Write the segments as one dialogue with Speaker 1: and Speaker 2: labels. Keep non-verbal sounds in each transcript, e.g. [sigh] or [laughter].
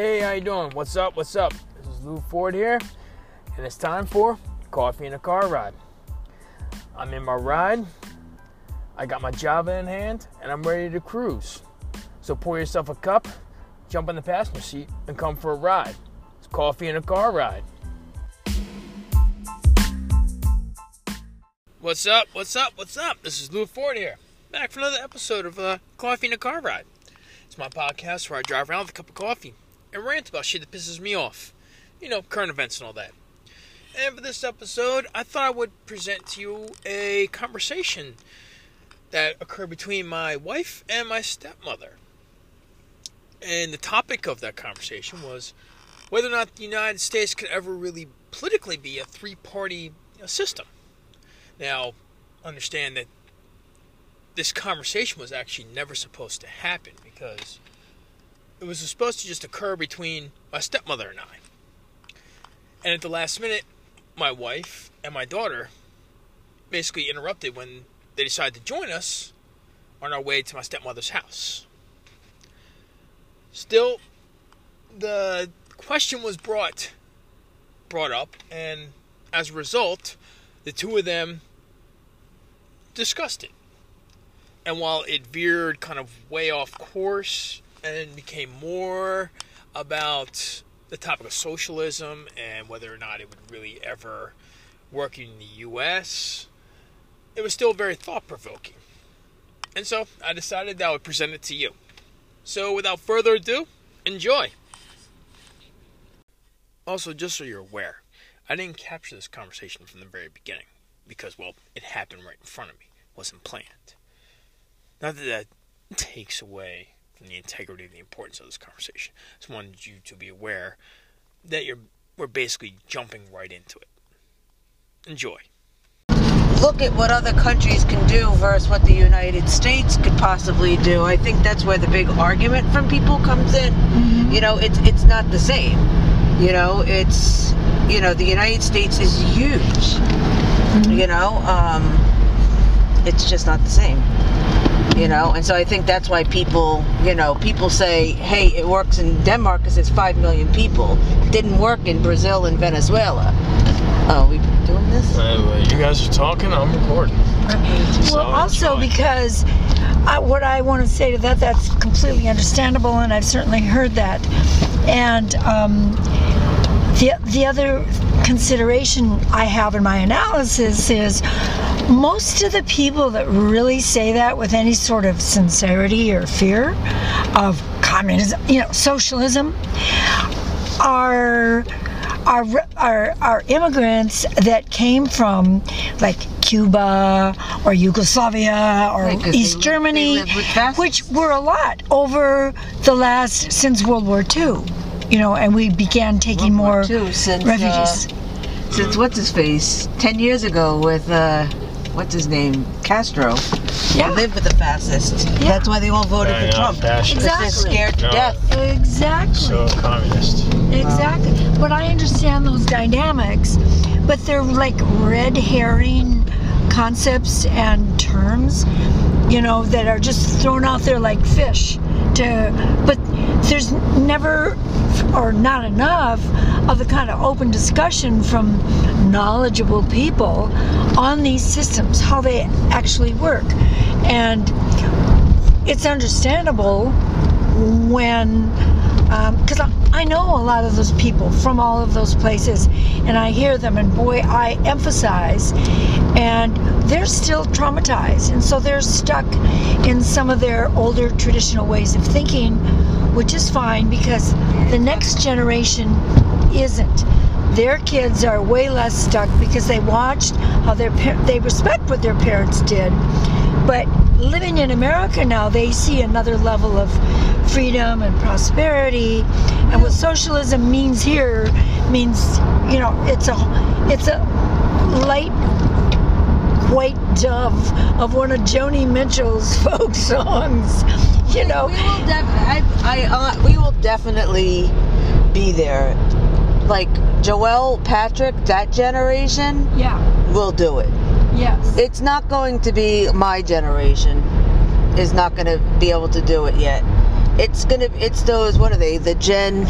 Speaker 1: Hey, how you doing? What's up? What's up? This is Lou Ford here, and it's time for coffee and a car ride. I'm in my ride. I got my Java in hand, and I'm ready to cruise. So pour yourself a cup, jump in the passenger seat, and come for a ride. It's coffee and a car ride. What's up? What's up? What's up? This is Lou Ford here, back for another episode of uh, Coffee and a Car Ride. It's my podcast where I drive around with a cup of coffee and rant about shit that pisses me off. You know, current events and all that. And for this episode, I thought I would present to you a conversation that occurred between my wife and my stepmother. And the topic of that conversation was whether or not the United States could ever really politically be a three party system. Now, understand that this conversation was actually never supposed to happen because it was supposed to just occur between my stepmother and I. And at the last minute, my wife and my daughter basically interrupted when they decided to join us on our way to my stepmother's house. Still, the question was brought brought up, and as a result, the two of them discussed it. And while it veered kind of way off course and became more about the topic of socialism and whether or not it would really ever work in the US, it was still very thought provoking. And so I decided that I would present it to you. So without further ado, enjoy. Also, just so you're aware, I didn't capture this conversation from the very beginning because, well, it happened right in front of me, it wasn't planned. Not that that takes away from the integrity and the importance of this conversation. I just wanted you to be aware that you're we're basically jumping right into it. Enjoy.
Speaker 2: Look at what other countries can do versus what the United States could possibly do. I think that's where the big argument from people comes in.
Speaker 3: Mm-hmm.
Speaker 2: You know, it's it's not the same. You know, it's you know the United States is huge.
Speaker 3: Mm-hmm.
Speaker 2: You know, um, it's just not the same you know and so i think that's why people you know people say hey it works in denmark because it's 5 million people it didn't work in brazil and venezuela oh we doing this
Speaker 1: you guys are talking, I'm recording. So
Speaker 3: Well,
Speaker 1: that's
Speaker 3: also
Speaker 1: fine.
Speaker 3: because I, what I want to say to that, that's completely understandable, and I've certainly heard that. And um, the the other consideration I have in my analysis is most of the people that really say that with any sort of sincerity or fear of communism, you know, socialism, are are are, are immigrants that came from like Cuba or Yugoslavia or
Speaker 2: Right,
Speaker 3: East Germany,
Speaker 2: they lived with fascists.
Speaker 3: which were a lot over the last since World War II. You know, and we began taking
Speaker 2: World
Speaker 3: more
Speaker 2: II since,
Speaker 3: refugees.
Speaker 2: since what's his face 10 years ago with uh what's his name castro
Speaker 3: Yeah.
Speaker 2: They lived with the fascists
Speaker 3: Yeah.
Speaker 2: that's why they all voted
Speaker 1: Yeah,
Speaker 2: for
Speaker 1: yeah,
Speaker 2: trump
Speaker 1: fascist.
Speaker 2: Because they're
Speaker 3: Exactly.
Speaker 2: scared to
Speaker 1: No.
Speaker 2: death
Speaker 3: exactly.
Speaker 1: So communist.
Speaker 3: Exactly. But I understand those dynamics, but they're like red herring concepts and terms, you know, that are just thrown out there like fish to but there's never or not enough of the kind of open discussion from knowledgeable people on these systems, how they actually work. And it's understandable when um, because I, I know a lot of those people from all of those places and i hear them and boy i emphasize and they're still traumatized and so they're stuck in some of their older traditional ways of thinking which is fine because the next generation isn't their kids are way less stuck because they watched how their they respect what their parents did but living in America now, they see another level of freedom and prosperity. And what socialism means here means, you know, it's a it's a light white dove of one of Joni Mitchell's [laughs] folk songs. You know,
Speaker 2: we will def- I, I, uh, we will definitely be there like joel patrick that generation
Speaker 3: yeah,
Speaker 2: will do it.
Speaker 3: Yes.
Speaker 2: it's not going to be my generation is not going to be able to do it yet. It's gonna it's those what are they the gen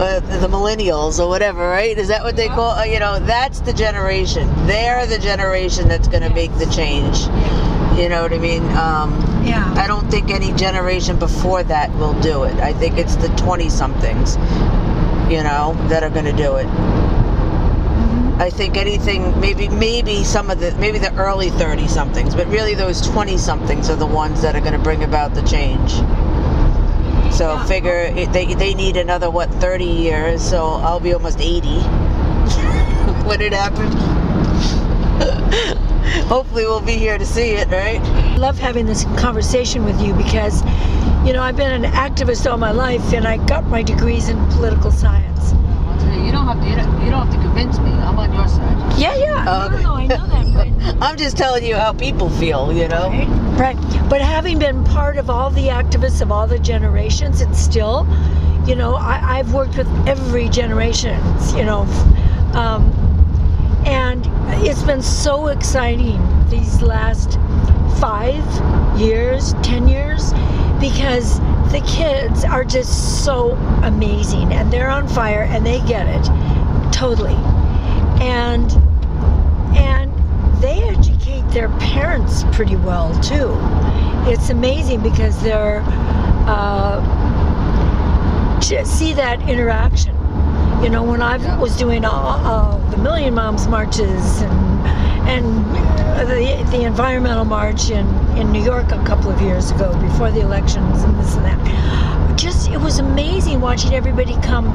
Speaker 2: uh, the millennials or whatever right? Is that what they call uh, you know that's the generation. They're the generation that's gonna make the change. You know what i mean? Um,
Speaker 3: Yeah.
Speaker 2: i don't think any generation before that will do it. I think it's the 20 somethings you know that are gonna do it mm-hmm. I think anything, maybe maybe some of the maybe the early thirty somethings, but really those twenty somethings are the ones that are going to bring about the change. So
Speaker 3: Yeah.
Speaker 2: figure it, they they need another what thirty years, so I'll be almost eighty [laughs] when it happens. [laughs] Hopefully we'll be here to see it, right?
Speaker 3: I love having this conversation with you because, you know, I've been an activist all my life and I got my degrees in political science.
Speaker 2: You don't have to. You don't, have to convince me. I'm on your side.
Speaker 3: Yeah, yeah.
Speaker 2: Oh,
Speaker 3: no, no, no, I know that. But [laughs]
Speaker 2: I'm just telling you how people feel. You know.
Speaker 3: Right. right. But having been part of all the activists of all the generations, it's still, you know, I, I've worked with every generation, you know, um, and it's been so exciting these last five years, ten years, because the kids are just so amazing and they're on fire and they get it totally. And and they educate their parents pretty well too. It's amazing because they're uh, to see that interaction. You know, when I was doing all, all the Million Moms marches and and the, the environmental march in, in New York a couple of years ago before the elections and this and that, just it was amazing watching everybody come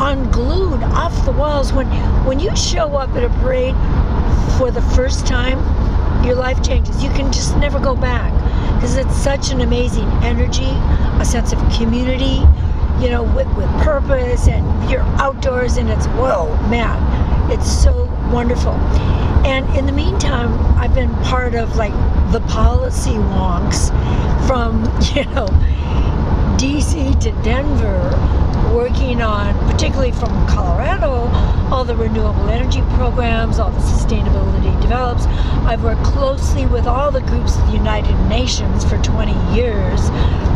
Speaker 3: unglued off the walls. When when you show up at a parade for the first time your life changes. You can just never go back because it's such an amazing energy a sense of community you know with, with purpose and you're outdoors and it's whoa man it's so wonderful and in the meantime i've been part of like the policy wonks from [laughs] you know DC to Denver, working on, particularly from Colorado, all the renewable energy programs, all the sustainability develops. I've worked closely with all the groups of the United Nations for 20 years,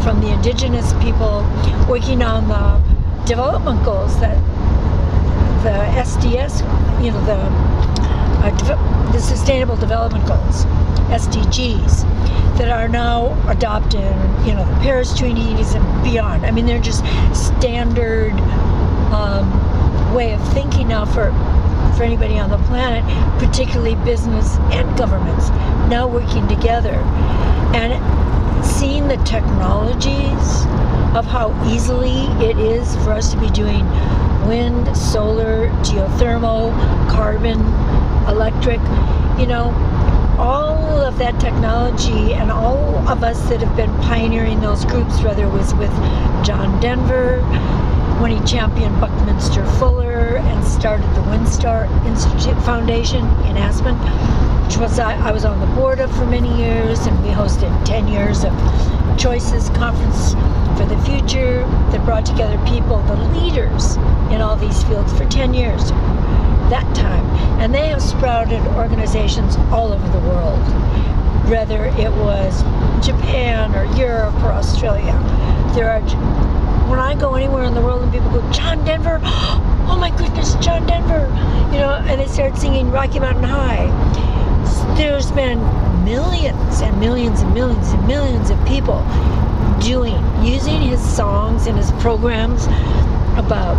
Speaker 3: from the indigenous people, working on the development goals that the SDS, you know, the uh, the Sustainable Development Goals, SDGs, that are now adopted, you know, the Paris treaties and beyond. I mean, they're just standard um, way of thinking now for for anybody on the planet, particularly business and governments, now working together and seeing the technologies of how easily it is for us to be doing wind, solar, geothermal, carbon, electric, you know, all of that technology and all of us that have been pioneering those groups, whether it was with John Denver when he championed Buckminster Fuller and started the WindStar Institute Foundation in Aspen, which was I, I was on the board of for many years, and we hosted 10 years of Choices Conference for the Future that brought together people, the leaders in all these fields for 10 years that time. And they have sprouted organizations all over the world, whether it was Japan or Europe or Australia. There are, when I go anywhere in the world and people go, John Denver, [gasps] oh my goodness, John Denver, you know, and they start singing Rocky Mountain High. There's been millions and millions and millions and millions of people doing, using his songs and his programs about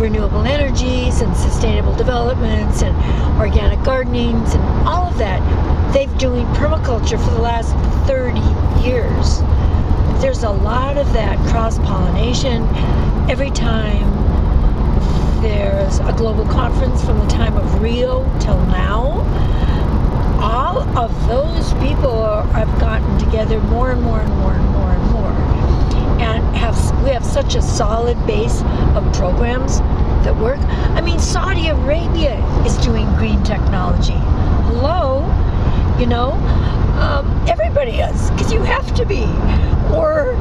Speaker 3: renewable energies and sustainable developments and organic gardenings and all of that. They've doing permaculture for the last 30 years. There's a lot of that cross pollination. Every time there's a global conference from the time of Rio till now, all of those people have gotten together more and more and more and more and more we have such a solid base of programs that work. I mean, Saudi Arabia is doing green technology. Hello, you know, um, everybody is because you have to be, or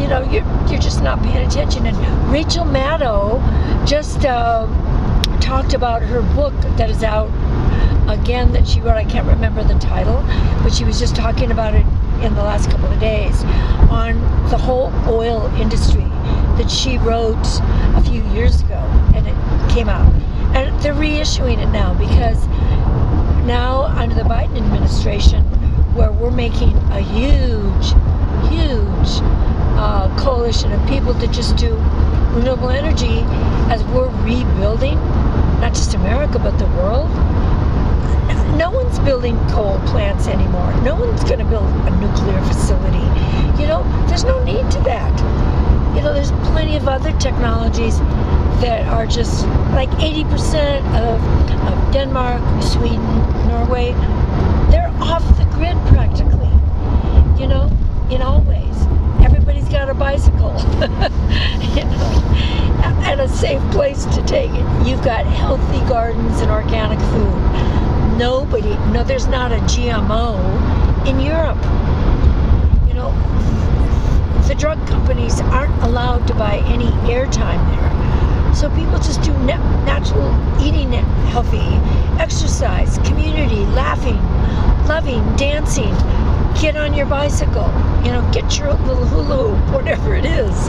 Speaker 3: you know, you're you're just not paying attention. And Rachel Maddow just uh, talked about her book that is out again that she wrote. I can't remember the title, but she was just talking about it in the last couple of days on the whole oil industry that she wrote a few years ago, and it came out. And they're reissuing it now because now under the Biden administration, where we're making a huge, huge uh, coalition of people to just do renewable energy as we're rebuilding not just America but the world. No one's building coal plants anymore. No one's going to build a nuclear facility. You know, there's no need to that. You know, there's plenty of other technologies that are just like 80% of, of Denmark, Sweden, Norway, they're off the grid practically. You know, in all ways. Everybody's got a bicycle. [laughs] you know, and a safe place to take it. You've got healthy gardens and organic food. Nobody, no, there's not a GMO in Europe. You know, the drug companies aren't allowed to buy any airtime there. So people just do natural eating, healthy, exercise, community, laughing, loving, dancing. Get on your bicycle, you know, get your little hula [laughs] hoop, whatever it is.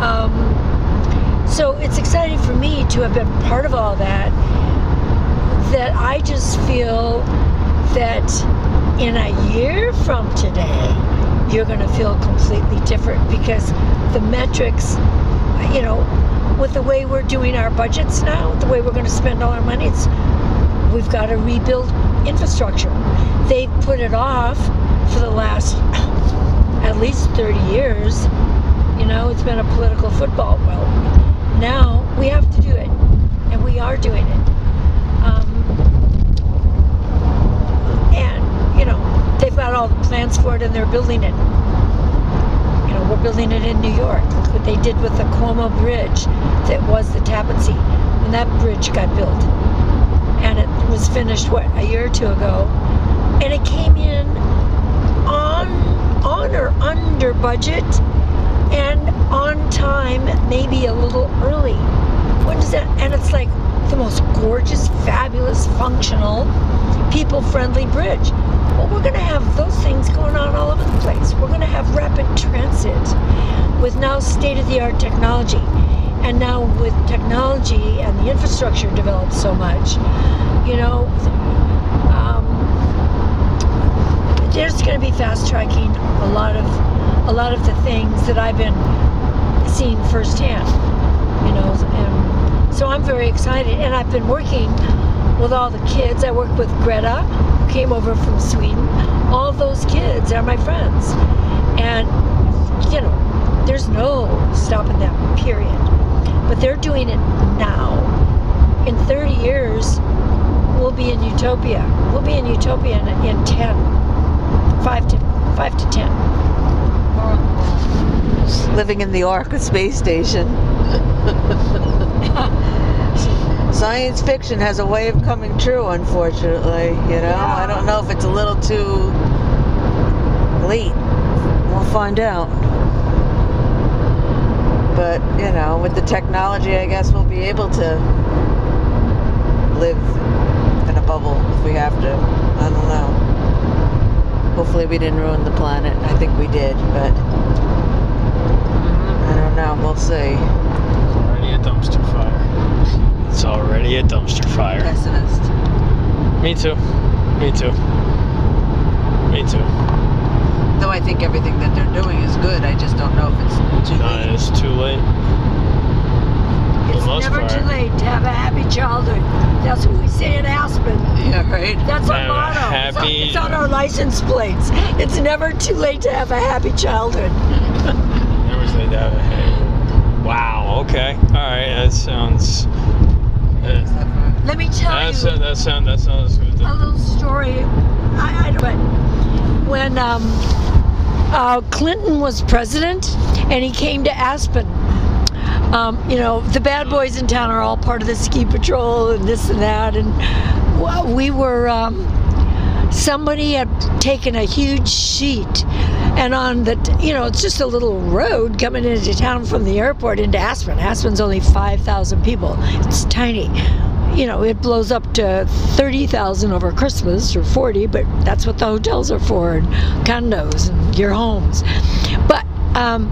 Speaker 3: Um, so it's exciting for me to have been part of all that. That I just feel that in a year from today, you're going to feel completely different because the metrics, you know, with the way we're doing our budgets now, the way we're going to spend all our money, it's we've got to rebuild infrastructure. They've put it off for the last at least 30 years. You know, it's been a political football. Well, now we have to do it, and we are doing it. Um, and you know, they've got all the plans for it, and they're building it. You know, we're building it in New York. What they did with the Cuomo Bridge, that was the Tappan Zee, when that bridge got built, and it was finished what a year or two ago, and it came in on on or under budget and on time, maybe a little early. When does that? And it's like the most gorgeous, fabulous, functional, people friendly bridge. Well, we're going to have those things going on all over the place. We're going to have rapid transit with now state of the art technology. And now with technology and the infrastructure developed so much, you know, um, there's going to be fast tracking a lot of a lot of the things that I've been seeing firsthand, you know, and so I'm very excited. And I've been working with all the kids. I work with Greta, who came over from Sweden. All those kids are my friends, and you know, there's no stopping them. Period. But they're doing it now. In 30 years, we'll be in utopia. We'll be in utopia in, in 10, 5 to 5 to 10
Speaker 2: living in the Orca space station. [laughs] Science fiction has a way of coming true, unfortunately. You know, yeah. I don't know if it's a little too late. We'll find out. But, you know, with the technology, I guess we'll be able to live in a bubble if we have to. I don't know. Hopefully, we didn't ruin the planet. I think we did, but mm-hmm. now. We'll see.
Speaker 1: Already a dumpster fire. It's already a dumpster fire.
Speaker 2: Pessimist.
Speaker 1: Me too. Me too. Me too.
Speaker 2: Though I think everything that they're doing is good. I just don't know if it's too
Speaker 1: no,
Speaker 2: late.
Speaker 1: It's too late.
Speaker 3: It's never part. too late to have a happy childhood. That's what we say in Aspen.
Speaker 2: Yeah, right.
Speaker 3: That's our motto. Happy... It's, on, it's on our license plates. It's never too late to have a happy childhood. [laughs]
Speaker 1: never say that. Wow. Okay. All right. That sounds.
Speaker 3: Uh, Let me tell
Speaker 1: that
Speaker 3: you.
Speaker 1: Sound, that sound. That sounds.
Speaker 3: A little story. I, I but when um, uh, Clinton was president and he came to Aspen. Um, you know, the bad boys in town are all part of the ski patrol and this and that, and we were. Um, somebody had taken a huge sheet and on the you know it's just a little road coming into town from the airport into aspen. Aspen's only 5000 people. It's tiny. You know, it blows up to 30,000 over Christmas or 40, but that's what the hotels are for and condos and your homes. But um,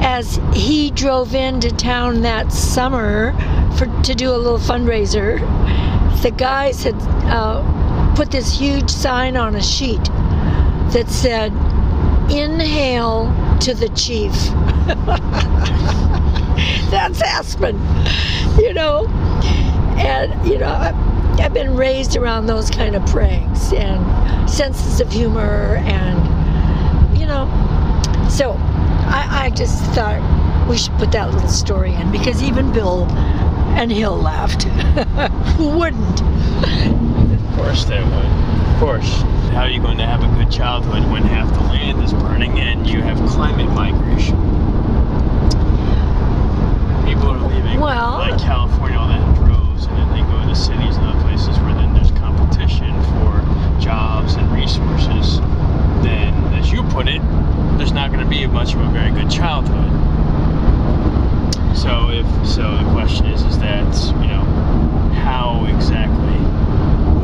Speaker 3: as he drove into town that summer for to do a little fundraiser, the guys had uh, put this huge sign on a sheet that said, Inhale to the chief. [laughs] That's Aspen, you know. And, you know, I've, I've been raised around those kind of pranks and senses of humor and, you know, so I, I just thought we should put that little story in because even Bill and Hill laughed. [laughs] Who wouldn't?
Speaker 1: Of course they would. Of course. How are you going to have a good childhood when half the land is burning and you have climate migration? People are leaving,
Speaker 3: Well-
Speaker 1: like California, all that in droves, and then they go to cities and other places where then there's competition for jobs and resources. Then, as you put it, there's not going to be much of a very good childhood. So, if so, the question is, is that you know, how exactly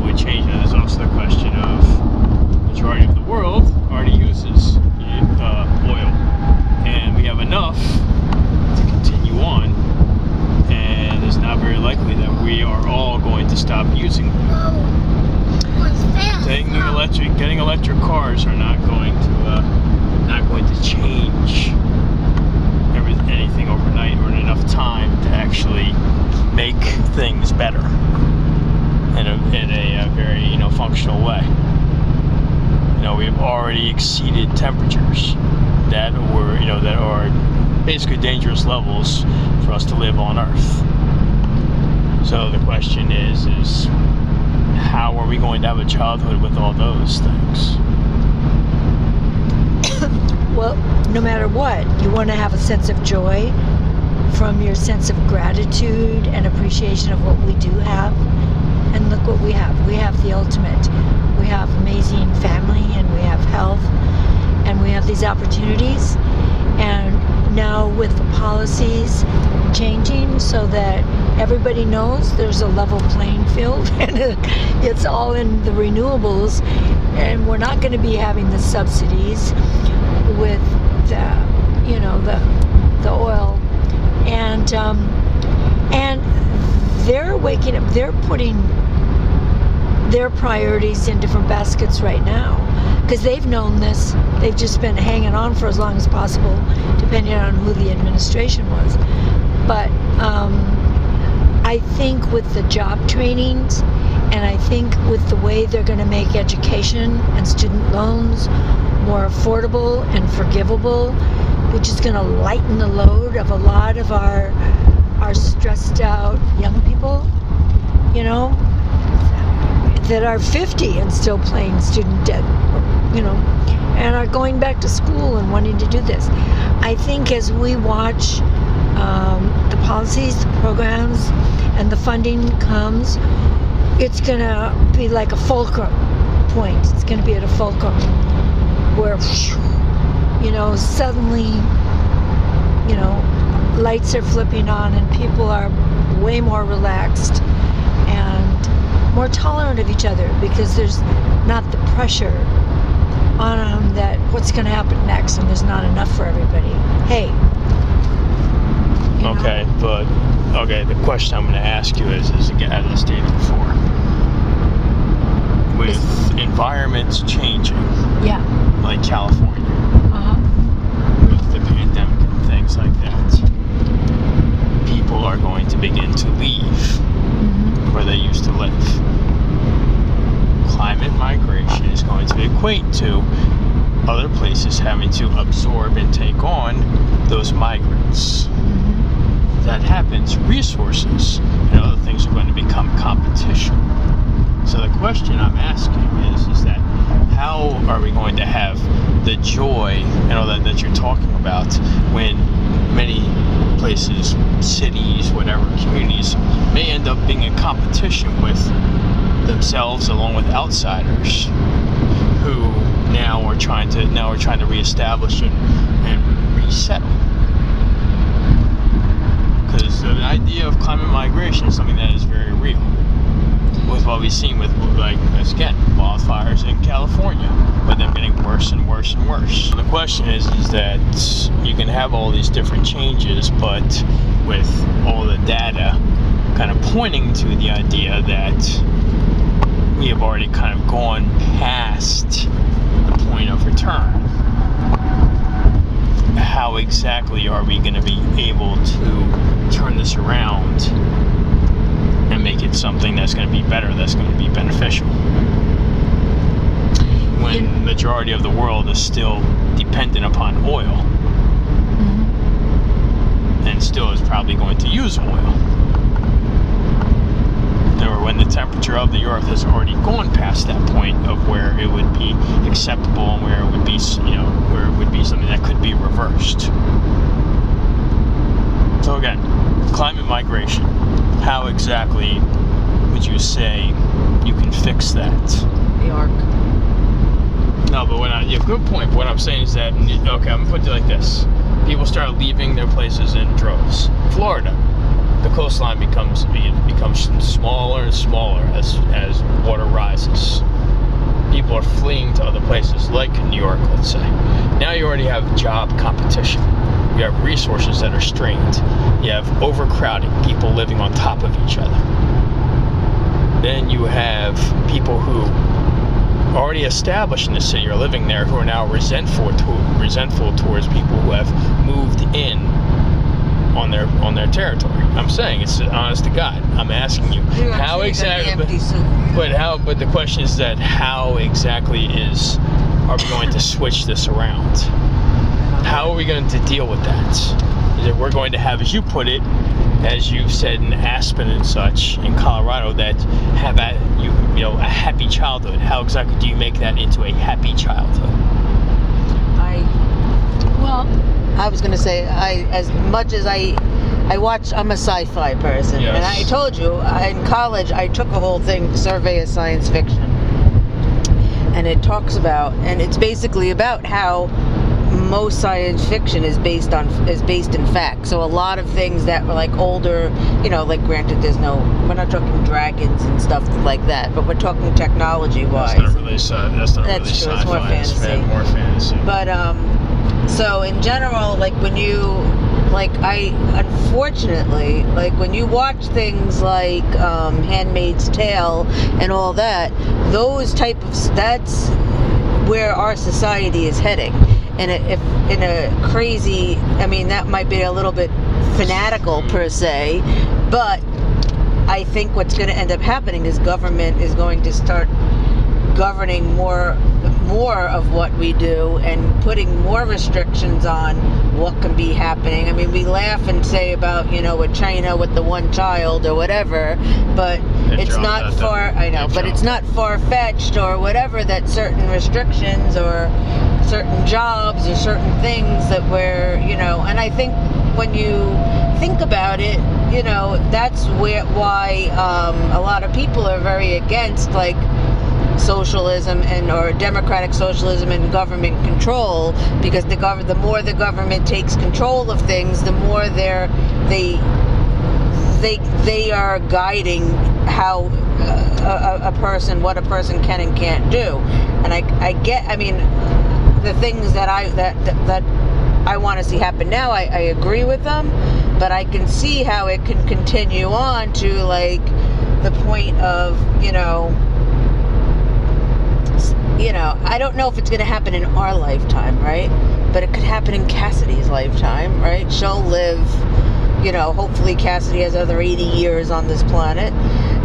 Speaker 1: will it change? And there's also the question of majority of the world already uses uh, oil, and we have enough to continue on. And it's not very likely that we are all going to stop using oil. Taking electric, getting electric cars are not going to uh, not going to change every, anything overnight or in enough time to actually make things better in a, in a, uh very you know functional way. You know we've already exceeded temperatures that were you know that are basically dangerous levels for us to live on Earth. So the question is is how are we going to have a childhood with all those things?
Speaker 3: Well, no matter what, you want to have a sense of joy from your sense of gratitude and appreciation of what we do have. And look what we have. We have the ultimate. We have amazing family and we have health and we have these opportunities. And now with the policies changing so that everybody knows there's a level playing field [laughs] and it's all in the renewables and we're not going to be having the subsidies with the, you know the the oil. And um, and they're waking up they're putting their priorities in different baskets right now. Because they've known this. They've just been hanging on for as long as possible depending on who the administration was. But um, I think with the job trainings and I think with the way they're going to make education and student loans more affordable and forgivable, which is going to lighten the load of a lot of our our stressed out young people, you know, that are 50 and still playing student debt, you know, and are going back to school and wanting to do this. I think as we watch um, the policies, the programs, and the funding comes, it's to be like a fulcrum point. It's to be at a fulcrum where, you know, suddenly, you know, lights are flipping on and people are way more relaxed and more tolerant of each other because there's not the pressure on them that what's to happen next and there's not enough for everybody. Hey. you know?
Speaker 1: Okay, but okay, the question I'm to ask you is, is again, out of the before, with environments changing,
Speaker 3: Yeah.
Speaker 1: like California,
Speaker 3: Uh-huh.
Speaker 1: with the pandemic and things like that, people are going to begin to leave
Speaker 3: Mhm.
Speaker 1: where they used to live. Climate migration is going to equate to other places having to absorb and take on those migrants.
Speaker 3: Mhm.
Speaker 1: that happens, resources and other things are going to become competition. So the question I'm asking is, is that how are we going to have the joy and all that that you're talking about when many places, cities, whatever, communities may up being in competition with themselves along with outsiders who now are trying to now are trying to reestablish and, and resettle because the idea of climate migration is something that is very real. With what we've seen with, like, again, wildfires in California, with them getting worse and worse and worse. The question is, is that you can have all these different changes, but with all the data kind of pointing to the idea that we have already kind of gone past the point of return. How exactly are we going to be able to turn this around and make it something that's going to be better, that's going to be beneficial? When the majority of the world is still dependent upon oil mm-hmm. and still is probably going to use oil. Or when the temperature of the earth has already gone past that point of where it would be acceptable and where it would be, you know, where it would be something that could be reversed. So again, climate migration. How exactly would you say you can fix that?
Speaker 2: The arc.
Speaker 1: No, but when I, a good point. But what I'm saying is that okay, I'm gonna put it like this: people start leaving their places in droves. Florida, the coastline becomes becomes smaller and smaller as as water rises. People are fleeing to other places, like New York, let's say. Now you already have job competition. You have resources that are strained. You have overcrowding, people living on top of each other. Then you have people who already established in the city are living there who are now resentful to, resentful towards people who have moved in on their on their territory. I'm saying it's honest to God. I'm asking you
Speaker 2: You're
Speaker 1: how
Speaker 2: actually gonna be
Speaker 1: exactly
Speaker 2: soon.
Speaker 1: but how but the question is that how exactly is are we going to switch this around? How are we going to deal with that? Is it we're going to have, as you put it, as you've said in Aspen and such in Colorado, that have a you you know a happy childhood. How exactly do you make that into a happy childhood?
Speaker 2: I
Speaker 3: Well,
Speaker 2: I was gonna say I as much as I I watch I'm a sci-fi person and I told you I, in college I took a whole thing survey of science fiction and it talks about and it's basically about how most science fiction is based on is based in fact so a lot of things that were like older you know like granted there's no we're not talking dragons and stuff like that but we're talking technology wise
Speaker 1: That's not really sci- that's not
Speaker 2: That's
Speaker 1: really
Speaker 2: true, it's
Speaker 1: sci-fi. It's
Speaker 2: fantasy.
Speaker 1: more fantasy.
Speaker 2: but um so in general like when you like i unfortunately like when you watch things like um handmaid's tale and all that those type of that's where our society is heading. And if in a crazy i mean that might be a little bit fanatical per se but i think what's going to end up happening is government is going to start governing more more of what we do and putting more restrictions on what can be happening. I mean, we laugh and say about, you know, with China with the one child or whatever, but it's not far I know, but it's not far fetched or whatever that certain restrictions or certain jobs or certain things that we're, you know, and I think when you think about it, you know, that's where why um, a lot of people are very against like socialism and or democratic socialism and government control because the gov- the more the government takes control of things the more they're they they they are guiding how uh, a, a person what a person can and can't do. And I, I get I mean the things that I that that, that I want to see happen now I, I agree with them but I can see how it can continue on to like the point of you know you know, I don't know if it's going to happen in our lifetime, right? But it could happen in Cassidy's lifetime, right? She'll live, you know, hopefully Cassidy has other 80 years on this planet.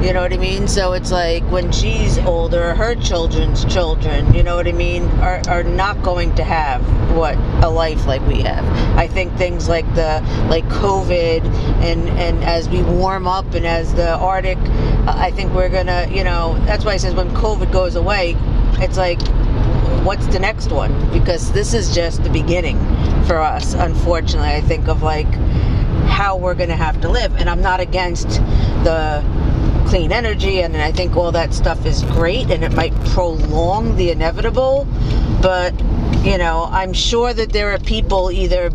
Speaker 2: You know what I mean? So it's like when she's older, her children's children, you know what I mean, are, are not going to have what a life like we have. I think things like the like COVID and and as we warm up and as the Arctic, I think we're gonna, you know, that's why I says when COVID goes away, it's like what's the next one? Because this is just the beginning for us unfortunately i think of like how we're going to have to live. And i'm not against the clean energy and i think all that stuff is great and it might prolong the inevitable but you know i'm sure that there are people either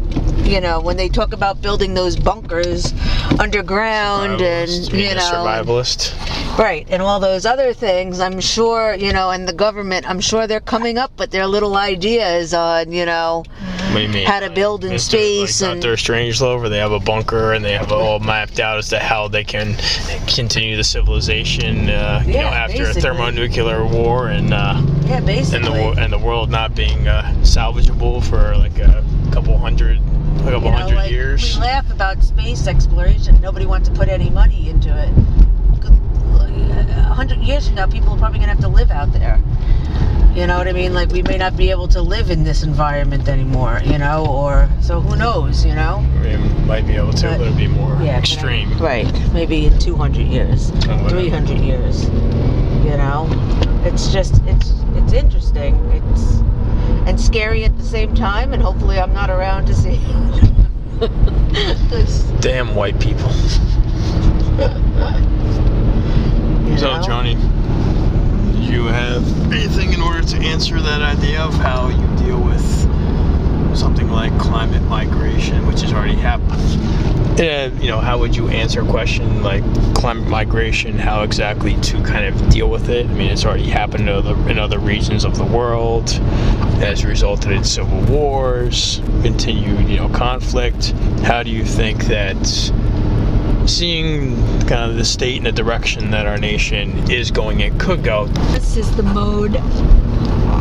Speaker 2: you know, when they talk about building those bunkers underground and you know,
Speaker 1: survivalist.
Speaker 2: right, and all those other things, I'm sure, you know, and the government, I'm sure they're coming up with their little ideas on, you know,
Speaker 1: What do you mean?
Speaker 2: how to build in space
Speaker 1: like
Speaker 2: and.
Speaker 1: Strangelove, where they have a bunker and they have it all mapped out as to how they can continue the civilization, uh, you
Speaker 2: Yeah,
Speaker 1: know, after a thermonuclear war and uh,
Speaker 2: yeah, basically.
Speaker 1: and the and the world not being uh, salvageable for like a couple hundred, a couple
Speaker 2: you know,
Speaker 1: hundred
Speaker 2: like,
Speaker 1: years.
Speaker 2: We laugh about space exploration. Nobody wants to put any money into it. A hundred years from now, people are probably gonna have to live out there. You know what I mean? Like we may not be able to live in this environment anymore. You know, or so who knows? You know?
Speaker 1: We might be able to,
Speaker 2: But-
Speaker 1: but it'd be more
Speaker 2: Yeah,
Speaker 1: extreme.
Speaker 2: Right. Maybe in 200 years,
Speaker 1: whatever.
Speaker 2: 300 years. You know, it's just it's it's interesting. It's and scary at the same time. And hopefully, I'm not around to see. 'Cause, [laughs]
Speaker 1: Damn white people. [laughs] So? Johnny, do you have anything in order to answer that idea of how you deal with something like climate migration, which has already happened? Yeah, you know, how would you answer a question like climate migration? How exactly to kind of deal with it? I mean, it's already happened in other, in other regions of the world. Has resulted in civil wars, continued, you know, conflict. How do you think that seeing kind of the state and the direction that our nation is going and could go.
Speaker 3: This is the mode.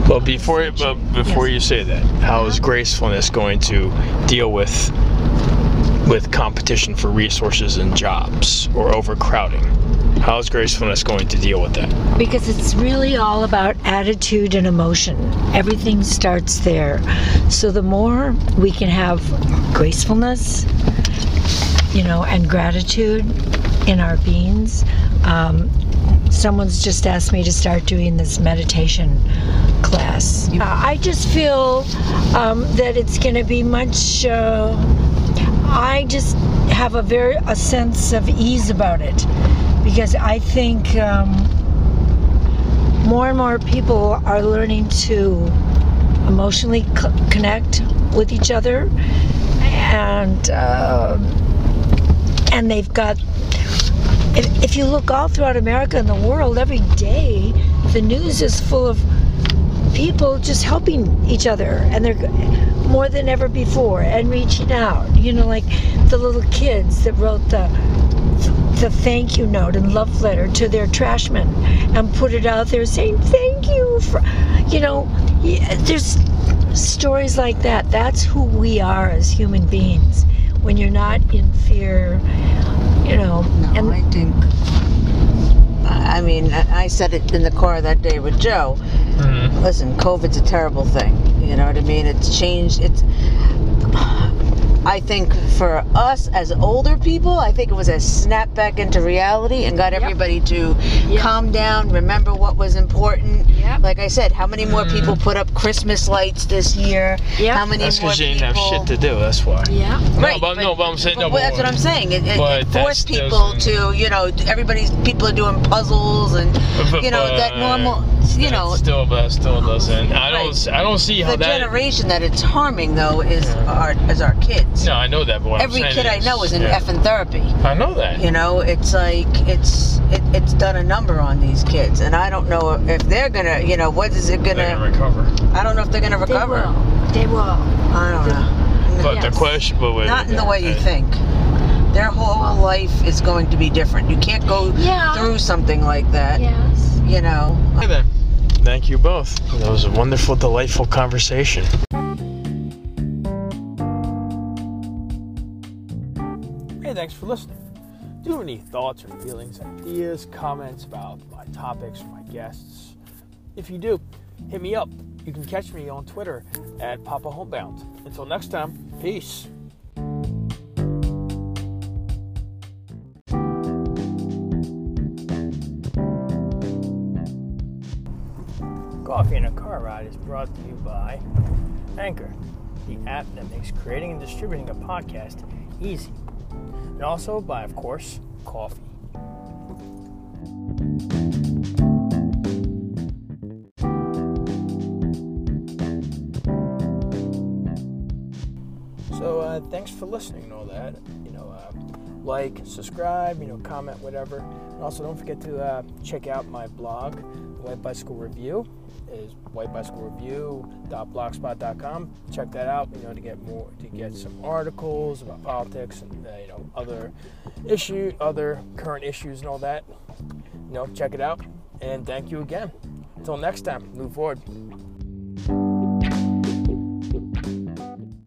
Speaker 1: But before but before
Speaker 3: Yes.
Speaker 1: you say that, how is uh-huh. gracefulness going to deal with with competition for resources and jobs or overcrowding? How is gracefulness going to deal with that?
Speaker 3: because it's really all about attitude and emotion. Everything starts there. So the more we can have gracefulness, you know, and gratitude in our beings. Um, someone's just asked me to start doing this meditation class. Uh, I just feel um, that it's going to be much. Uh, I just have a very a sense of ease about it because I think. Um, more and more people are learning to emotionally co- connect with each other and uh, and they've got if, if you look all throughout america and the world every day the news is full of people just helping each other. And they're more than ever before and reaching out. You know like the little kids that wrote the the thank you note and love letter to their trashman and put it out there saying thank you for you know there's stories like that. That's who we are as human beings when you're not in fear you know
Speaker 2: No,
Speaker 3: and
Speaker 2: I think. I I mean, I I said it in the car that day with Joe. Mm-hmm. Listen, COVID's a terrible thing. You know what I mean? It's changed. It's. I think for us as older people, I think it was a snap back into reality and got everybody to
Speaker 3: Yep.
Speaker 2: calm down, remember what was important.
Speaker 3: Yep.
Speaker 2: Like I said, how many more mm. people put up Christmas lights this year?
Speaker 3: Yeah.
Speaker 2: How many
Speaker 1: That's
Speaker 2: more
Speaker 1: because you didn't
Speaker 2: people?
Speaker 1: have shit to do. That's why.
Speaker 3: yeah
Speaker 1: No, but, no, but I'm saying no.
Speaker 2: Well,
Speaker 1: but
Speaker 2: that's what I'm saying. It, it,
Speaker 1: But
Speaker 2: it
Speaker 1: that
Speaker 2: forced people
Speaker 1: doesn't-
Speaker 2: to, you know, everybody's people are doing puzzles and,
Speaker 1: But-
Speaker 2: you know, that
Speaker 1: but
Speaker 2: normal, you
Speaker 1: that
Speaker 2: know,
Speaker 1: still, that still doesn't. I don't.
Speaker 2: Right.
Speaker 1: I don't see how
Speaker 2: the
Speaker 1: that.
Speaker 2: generation that it's harming though is our is our kids.
Speaker 1: No, I know that. But what
Speaker 2: Every
Speaker 1: I'm saying
Speaker 2: kid I know is in
Speaker 1: yeah.
Speaker 2: effing therapy.
Speaker 1: I know that.
Speaker 2: You know, it's like it's it, it's done a number on these kids, and I don't know if they're gonna, you know, what is it
Speaker 1: They're
Speaker 2: gonna?
Speaker 1: gonna recover.
Speaker 2: I don't know if they're gonna recover.
Speaker 3: they
Speaker 2: recover.
Speaker 3: will they will
Speaker 2: I don't know.
Speaker 1: But
Speaker 3: Yes.
Speaker 1: the question, but wait,
Speaker 2: Not in the way you think. Their whole life is going to be different. You can't go
Speaker 3: Yeah.
Speaker 2: through something like that.
Speaker 3: yes
Speaker 2: You know.
Speaker 1: Okay then. Thank you both. That was a wonderful, delightful conversation. Hey, thanks for listening. Do you have any thoughts or feelings, ideas, comments about my topics or my guests? If you do, hit me up. You can catch me on Twitter at Papa Homebound. Until next time, peace. Coffee and a Car Ride is brought to you by Anchor, the app that makes creating and distributing a podcast easy. And also by, of course, coffee. For listening and all that. You know, uh, like, subscribe, you know, comment, whatever. And also, don't forget to uh, check out my blog, White Bicycle Review. Is whitebicyclereview.blogspot.com. Check that out. You know, to get more, to get some articles about politics and uh, you know other issue, other current issues and all that. You know, check it out. And thank you again. Until next time, move forward.